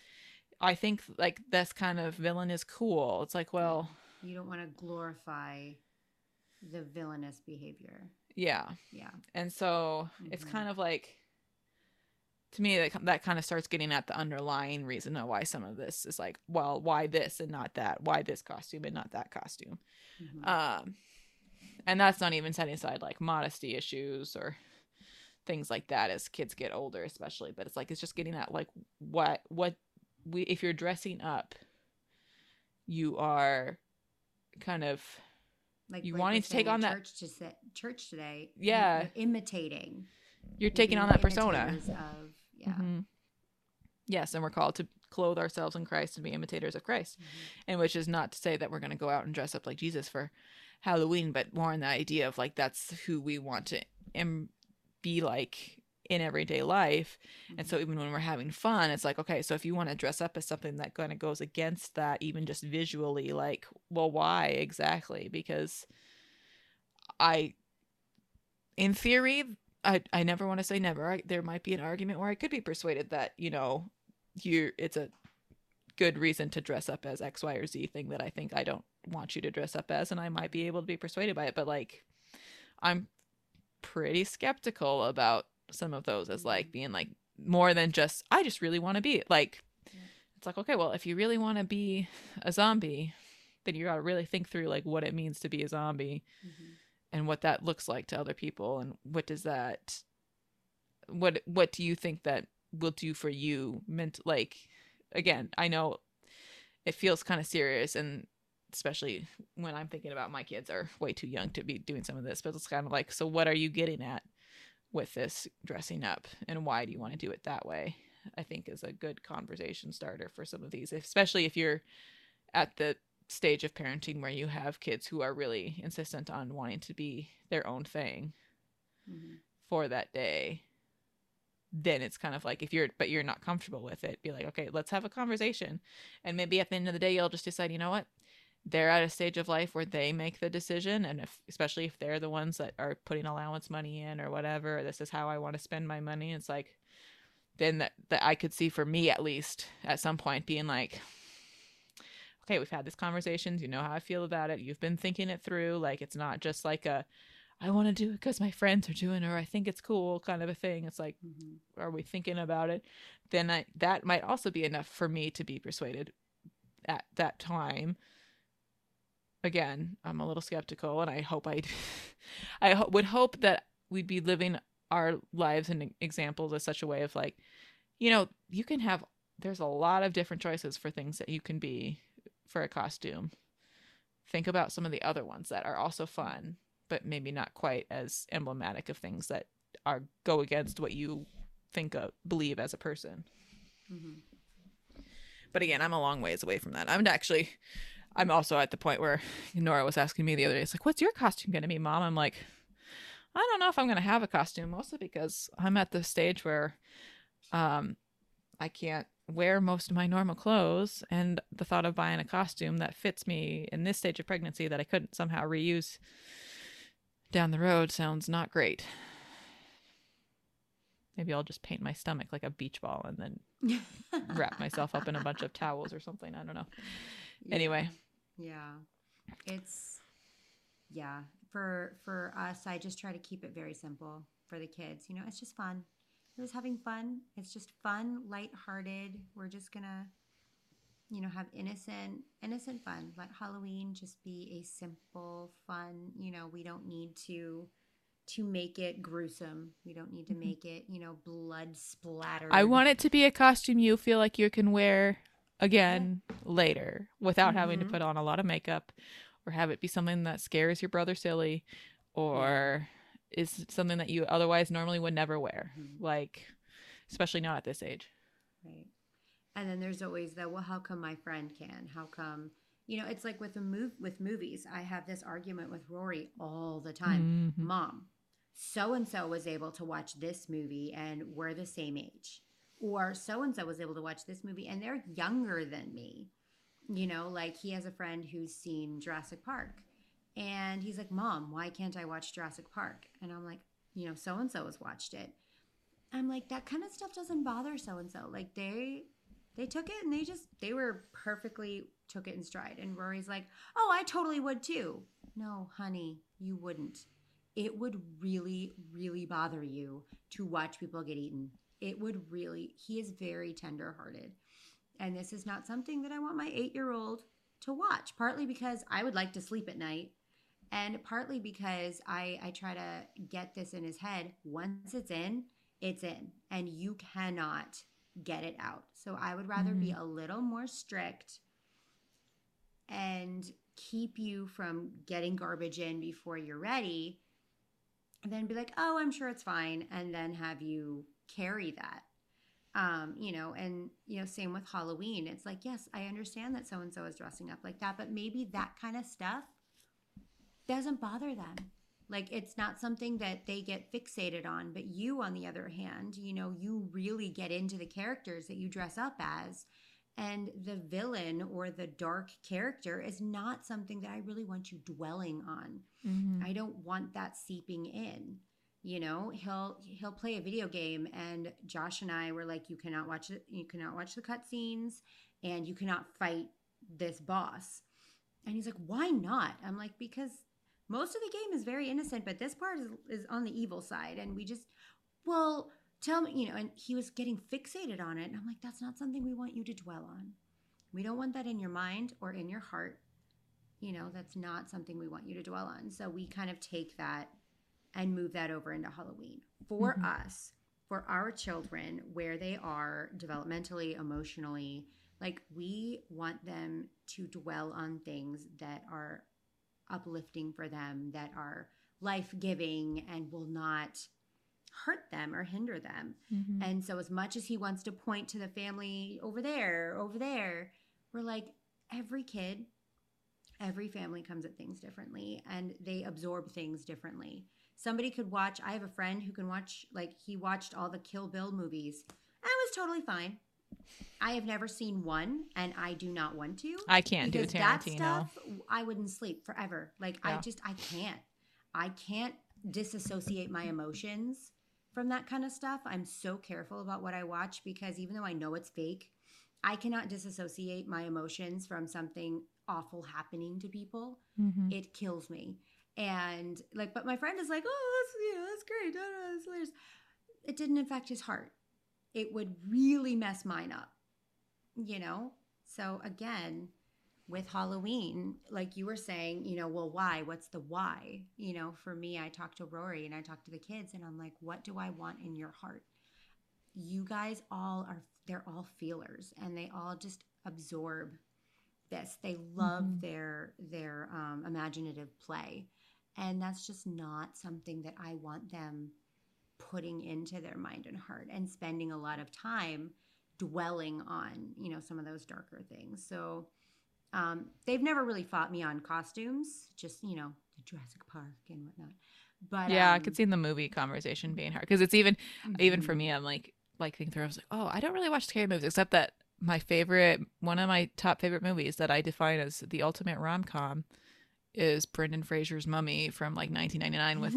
I think like this kind of villain is cool. It's like, well, you don't want to glorify the villainous behavior. yeah. Yeah. And so it's Mhm. kind of like to me that that kind of starts getting at the underlying reason of why some of this is like, well, why this and not that? Why this costume and not that costume? Mhm. Um and that's not even setting aside like modesty issues or things like that as kids get older especially, but it's like it's just getting at like what what we if you're dressing up you are kind of Like You like wanting to take on that- church to sit, church today. Yeah. you're imitating. You're taking on that persona. Of, yeah. Mhm. Yes, and we're called to clothe ourselves in Christ and be imitators of Christ. Mhm. And which is not to say that we're going to go out and dress up like Jesus for Halloween, but more in the idea of like that's who we want to Im- be like in everyday life. And so mm-hmm. even when we're having fun, it's like, okay, so if you want to dress up as something that kind of goes against that, even just visually, like, well, why exactly? Because I, in theory, I, I never want to say never. I, there might be an argument where I could be persuaded that, you know, you it's a good reason to dress up as X, Y, or Z thing that I think I don't want you to dress up as, and I might be able to be persuaded by it. But like, I'm pretty skeptical about some of those as like being like more than just I just really want to be like. It's like okay, well, if you really want to be a zombie, then you got to really think through like what it means to be a zombie Mhm. and what that looks like to other people and what does that what what do you think that will do for you meant like again i know it feels kind of serious and especially when i'm thinking about my kids are way too young to be doing some of this but it's kind of like so what are you getting at with this dressing up and why do you want to do it that way? I think is a good conversation starter for some of these especially if you're at the stage of parenting where you have kids who are really insistent on wanting to be their own thing Mhm. for that day. Then it's kind of like if you're but you're not comfortable with it be like okay let's have a conversation. And maybe at the end of the day you'll just decide you know what they're at a stage of life where they make the decision and if especially if they're the ones that are putting allowance money in or whatever or this is how i want to spend my money it's like then that, that i could see for me at least at some point being like okay we've had this conversations you know how i feel about it you've been thinking it through like it's not just like a i want to do it because my friends are doing it or i think it's cool kind of a thing it's like Mhm. are we thinking about it then I, that might also be enough for me to be persuaded at that time again i'm a little skeptical and i hope i i ho- would hope that we'd be living our lives and examples as such a way of like you know you can have there's a lot of different choices for things that you can be for a costume. Think about some of the other ones that are also fun but maybe not quite as emblematic of things that are go against what you think of believe as a person. Mhm. but again i'm a long ways away from that. I'm actually i'm also at the point where nora was asking me the other day it's like what's your costume going to be mom i'm like i don't know if i'm going to have a costume mostly because i'm at the stage where um i can't wear most of my normal clothes and the thought of buying a costume that fits me in this stage of pregnancy that i couldn't somehow reuse down the road sounds not great maybe i'll just paint my stomach like a beach ball and then wrap myself up in a bunch of towels or something. I don't know. Anyway. Yeah. It's yeah. For for us, I just try to keep it very simple for the kids. You know, it's just fun. We're just having fun. It's just fun, lighthearted. We're just gonna, you know, have innocent innocent fun. Let Halloween just be a simple, fun, you know, we don't need to to make it gruesome. We don't need to Mhm. make it, you know, blood splatter. I want it to be a costume you feel like you can wear again later without having to Mhm. put on a lot of makeup or have it be something that scares your brother silly or is something that you otherwise normally would never wear. Mhm. Like especially not at this age. Right. And then there's always the well, how come my friend can? How come you know, it's like with the move with movies. I have this argument with Rory all the time. Mhm. Mom, so and so was able to watch this movie and we're the same age. Or so and so was able to watch this movie and they're younger than me. You know, like he has a friend who's seen Jurassic Park. And he's like, Mom, why can't I watch Jurassic Park? And I'm like, you know, so and so has watched it. I'm like, that kind of stuff doesn't bother so and so. Like they they took it and they just they were perfectly took it in stride. And Rory's like, Oh, I totally would too. No, honey, you wouldn't. It would really, really bother you to watch people get eaten. It would really he is very tender hearted. And this is not something that I want my eight year old to watch, partly because I would like to sleep at night. And partly because I, I try to get this in his head. Once it's in, it's in, and you cannot get it out. So I would rather be mm-hmm. a little more strict and keep you from getting garbage in before you're ready and then be like oh i'm sure it's fine and then have you carry that um you know and you know same with halloween it's like yes i understand that so and so is dressing up like that but maybe that kind of stuff doesn't bother them like it's not something that they get fixated on but you on the other hand you know you really get into the characters that you dress up as and the villain or the dark character is not something that I really want you dwelling on. Mhm. I don't want that seeping in. You know, he'll he'll play a video game and Josh and I were like, you cannot watch it, you cannot watch the cutscenes and you cannot fight this boss. And he's like, why not? I'm like, because most of the game is very innocent, but this part is, is on the evil side. And we just, well, tell me, you know, and he was getting fixated on it. And I'm like, that's not something we want you to dwell on. We don't want that in your mind or in your heart. You know, that's not something we want you to dwell on. So we kind of take that and move that over into Halloween. For Mhm. us, for our children, where they are developmentally, emotionally, like we want them to dwell on things that are uplifting for them, that are life giving and will not hurt them or hinder them. Mhm. And so, as much as he wants to point to the family over there, over there, we're like, every kid, every family comes at things differently and they absorb things differently. Somebody could watch, I have a friend who can watch, like, he watched all the Kill Bill movies. and it was totally fine. I have never seen one and I do not want to I can't do because that stuff I wouldn't sleep forever. Like I just I can't. I can't disassociate my emotions from that kind of stuff. I'm so careful about what I watch because even though I know it's fake, I cannot disassociate my emotions from something awful happening to people. Mhm. It kills me. And like, but my friend is like, oh, that's yeah, that's great. No, no, that's hilarious." It didn't affect his heart. It would really mess mine up, you know. So again, with Halloween, like you were saying, you know, well, why? What's the why? You know, for me, I talk to Rory and I talk to the kids, and I'm like, what do I want in your heart? You guys all are, they're all feelers, and they all just absorb this. They love Mhm. their their um, imaginative play, and that's just not something that I want them putting into their mind and heart and spending a lot of time dwelling on you know some of those darker things so um, they've never really fought me on costumes just you know the jurassic park and whatnot but yeah, I um, could see in the movie conversation being hard because it's even even for me. I'm like like thinking through. I was like, oh, I don't really watch scary movies except that my favorite, one of my top favorite movies that I define as the ultimate rom com is Brendan Fraser's Mummy from like 1999 with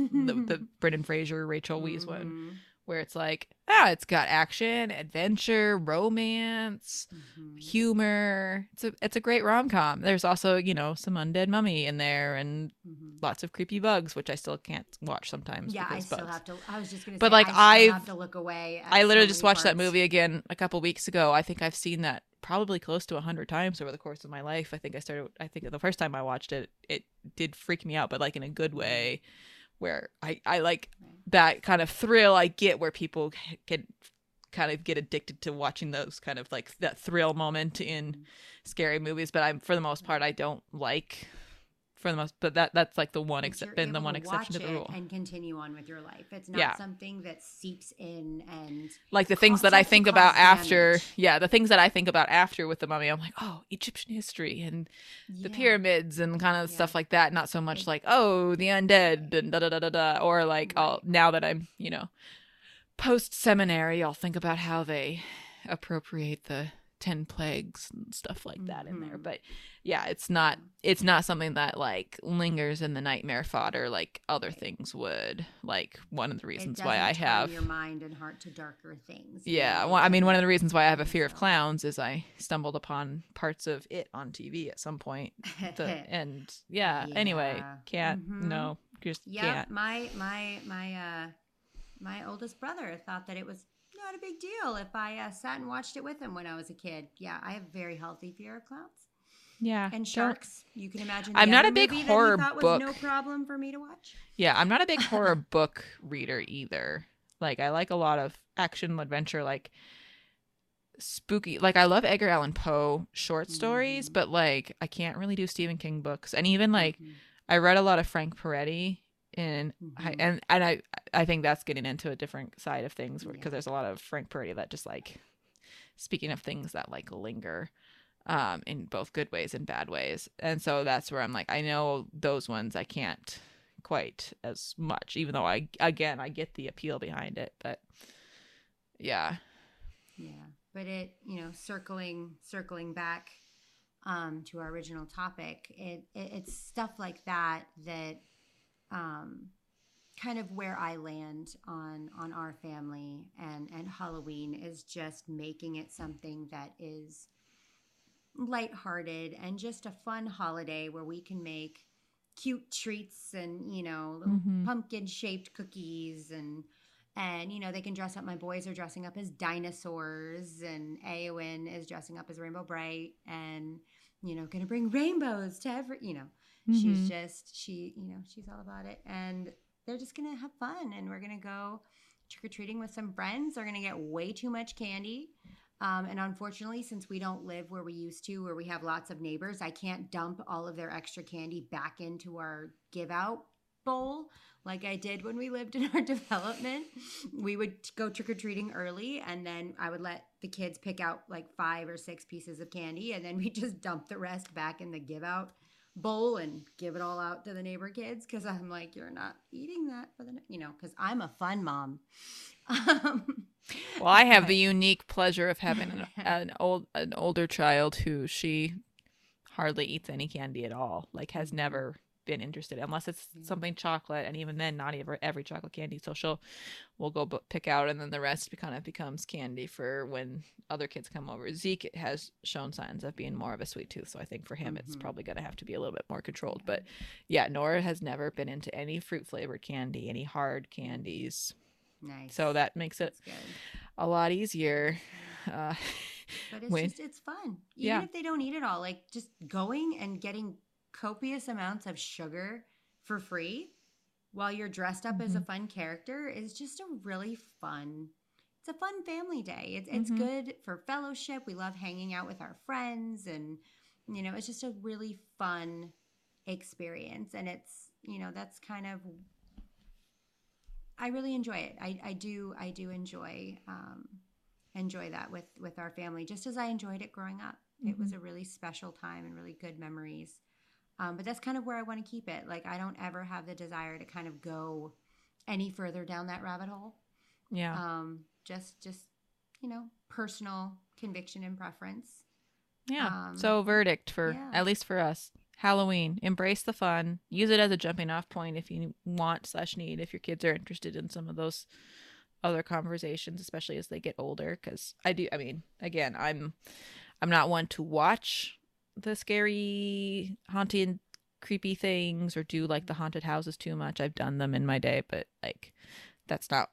the, the Brendan Fraser Rachel Weisz one, Mhm, where it's like ah, it's got action, adventure, romance, mhm. humor. It's a it's a great rom com. There's also you know some undead mummy in there and Mhm. lots of creepy bugs, which I still can't watch sometimes. yeah i because still bugs. have to i was just gonna But, say, like, I still I've- to look away at I literally just watched that movie again a couple weeks ago. I think I've seen that probably close to a hundred times over the course of my life. I think I started. I think the first time I watched it, it did freak me out, but like in a good way, where I I like that kind of thrill I get where people can kind of get addicted to watching those kind of like that thrill moment in Mhm. scary movies. But I'm for the most part I don't like for the most. But that that's like the one except been the one exception to the rule. and continue on with your life it's not Yeah. something that seeps in and like the things that I think about cause after, yeah, the things that I think about after with the mummy, I'm like, oh, Egyptian history and the pyramids and kind of Yeah. stuff like that. Not so much like, oh, the undead and da da da da da, or like, Right. I'll now that I'm, you know, post seminary, I'll think about how they appropriate the ten plagues and stuff like that in there. Mhm. But yeah, it's not it's not something that like lingers in the nightmare fodder like other things would. Like one of the reasons why I have your mind and heart to darker things yeah, well, I mean, one of the reasons why I have a fear of clowns is I stumbled upon parts of it on TV at some point. The, and yeah, anyway, Yeah. can't Mhm. no, just yeah my my my uh my oldest brother thought that it was not a big deal if i uh, sat and watched it with him when i was a kid yeah i have very healthy fear of clowns Yeah, and sharks you can imagine I'm not a big horror book. no problem for me to watch Yeah, I'm not a big horror book reader either. Like I like a lot of action adventure like spooky. Like I love Edgar Allan Poe short stories, Mhm. but like I can't really do Stephen King books. And even like Mhm. I read a lot of Frank Peretti in I, Mhm. and and I I think that's getting into a different side of things because Yeah. there's a lot of Frank Peretti that just like speaking of things that like linger um in both good ways and bad ways. And so that's where I'm like I know those ones I can't quite as much even though I again I get the appeal behind it, but yeah. Yeah, but it, you know, circling circling back um, to our original topic, it, it it's stuff like that that um, kind of where I land on on our family and and Halloween is just making it something that is lighthearted and just a fun holiday where we can make cute treats and you know little Mhm. pumpkin shaped cookies and and you know they can dress up my boys are dressing up as dinosaurs and Aowen is dressing up as Rainbow Brite and you know gonna bring rainbows to every you know she's Mhm. just she you know she's all about it and they're just gonna have fun and we're gonna go trick-or-treating with some friends they're gonna get way too much candy um, and unfortunately since we don't live where we used to where we have lots of neighbors i can't dump all of their extra candy back into our give out bowl like i did when we lived in our development we would go trick-or-treating early and then i would let the kids pick out like five or six pieces of candy and then we just dump the rest back in the give out bowl and give it all out to the neighbor kids because I'm like, you're not eating that for the, ne-" you know, because I'm a fun mom. Um, Well, I have but- the unique pleasure of having an, an old an older child who she hardly eats any candy at all. Like has never been interested unless it's Yeah. something chocolate, and even then, not even every chocolate candy. So she'll we'll go bu- pick out, and then the rest kind of becomes candy for when other kids come over. Zeke has shown signs of being more of a sweet tooth, so I think for him it's Mhm. probably going to have to be a little bit more controlled. But yeah, Nora has never been into any fruit flavored candy, any hard candies. nice. So that makes it a lot easier. Uh, But it's when- just, it's fun. Even Yeah. if they don't eat it all, like just going and getting copious amounts of sugar for free while you're dressed up as a Mhm. fun character is just a really fun it's a fun family day. It's, it's Mhm. good for fellowship. We love hanging out with our friends and you know it's just a really fun experience. And it's you know that's kind of i really enjoy it. I, I do i do enjoy um, enjoy that with with our family just as i enjoyed it growing up. It was a really special time and really good memories um, but that's kind of where i want to keep it like i don't ever have the desire to kind of go any further down that rabbit hole yeah. um, just just you know personal conviction and preference Yeah. Um, so verdict for yeah. at least for us. Halloween. Embrace the fun. Use it as a jumping off point if you want slash need if your kids are interested in some of those other conversations, especially as they get older. Because I do. I mean, again, I'm I'm not one to watch the scary, haunted, creepy things or do like the haunted houses too much. I've done them in my day, but like that's not.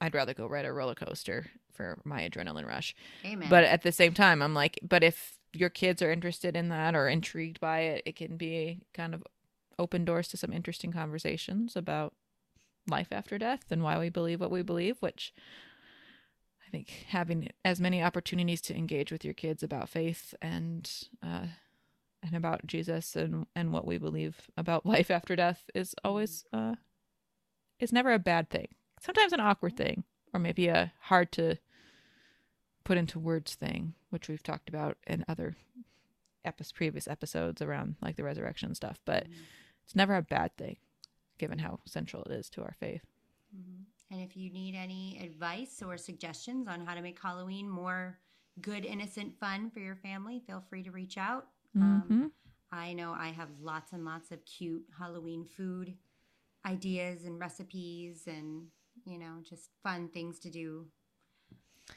I'd rather go ride a roller coaster for my adrenaline rush. amen But at the same time, I'm like, but if your kids are interested in that or intrigued by it, it can be kind of open doors to some interesting conversations about life after death and why we believe what we believe, which think having as many opportunities to engage with your kids about faith and uh, and about Jesus and and what we believe about life after death is always uh, is never a bad thing. Sometimes an awkward thing, or maybe a hard to put into words thing, which we've talked about in other epi- previous episodes around like the resurrection stuff. But Mhm. it's never a bad thing, given how central it is to our faith. Mhm. And if you need any advice or suggestions on how to make Halloween more good, innocent fun for your family, feel free to reach out. Um, hmm I know I have lots and lots of cute Halloween food ideas and recipes and, you know, just fun things to do.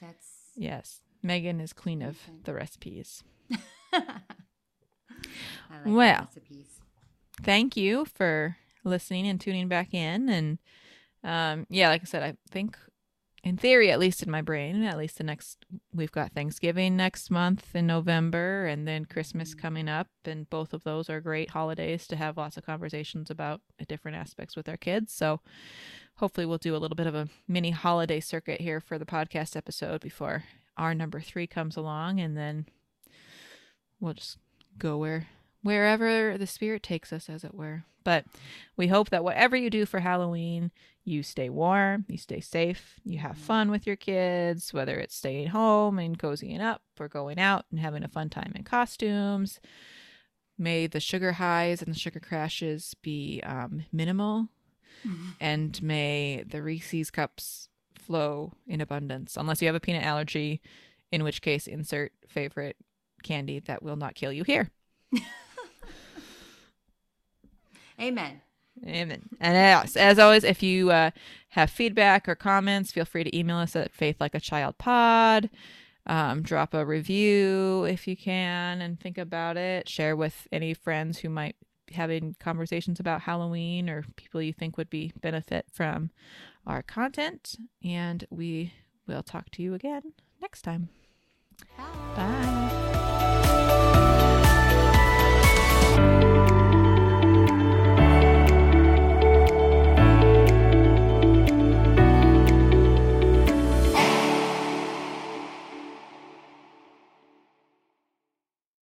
That's. Yes, Megan is queen of the recipes. I like Well. recipes. Thank you for listening and tuning back in. And um, yeah, like I said, I think in theory, at least in my brain, at least the next we've got Thanksgiving next month in November, and then Christmas Mhm. coming up, and both of those are great holidays to have lots of conversations about different aspects with our kids. So hopefully, we'll do a little bit of a mini holiday circuit here for the podcast episode before our number three comes along, and then we'll just go where wherever the spirit takes us, as it were. But we hope that whatever you do for Halloween, you stay warm, you stay safe, you have fun with your kids, whether it's staying home and cozying up or going out and having a fun time in costumes. May the sugar highs and the sugar crashes be um, minimal, and may the Reese's cups flow in abundance, unless you have a peanut allergy, in which case, insert favorite candy that will not kill you here. Amen. Amen. And as, as always, if you uh, have feedback or comments, feel free to email us at Faith Like a Child Pod. Um, drop a review if you can and think about it. Share with any friends who might be having conversations about Halloween or people you think would be benefit from our content. And we will talk to you again next time. Bye. Bye.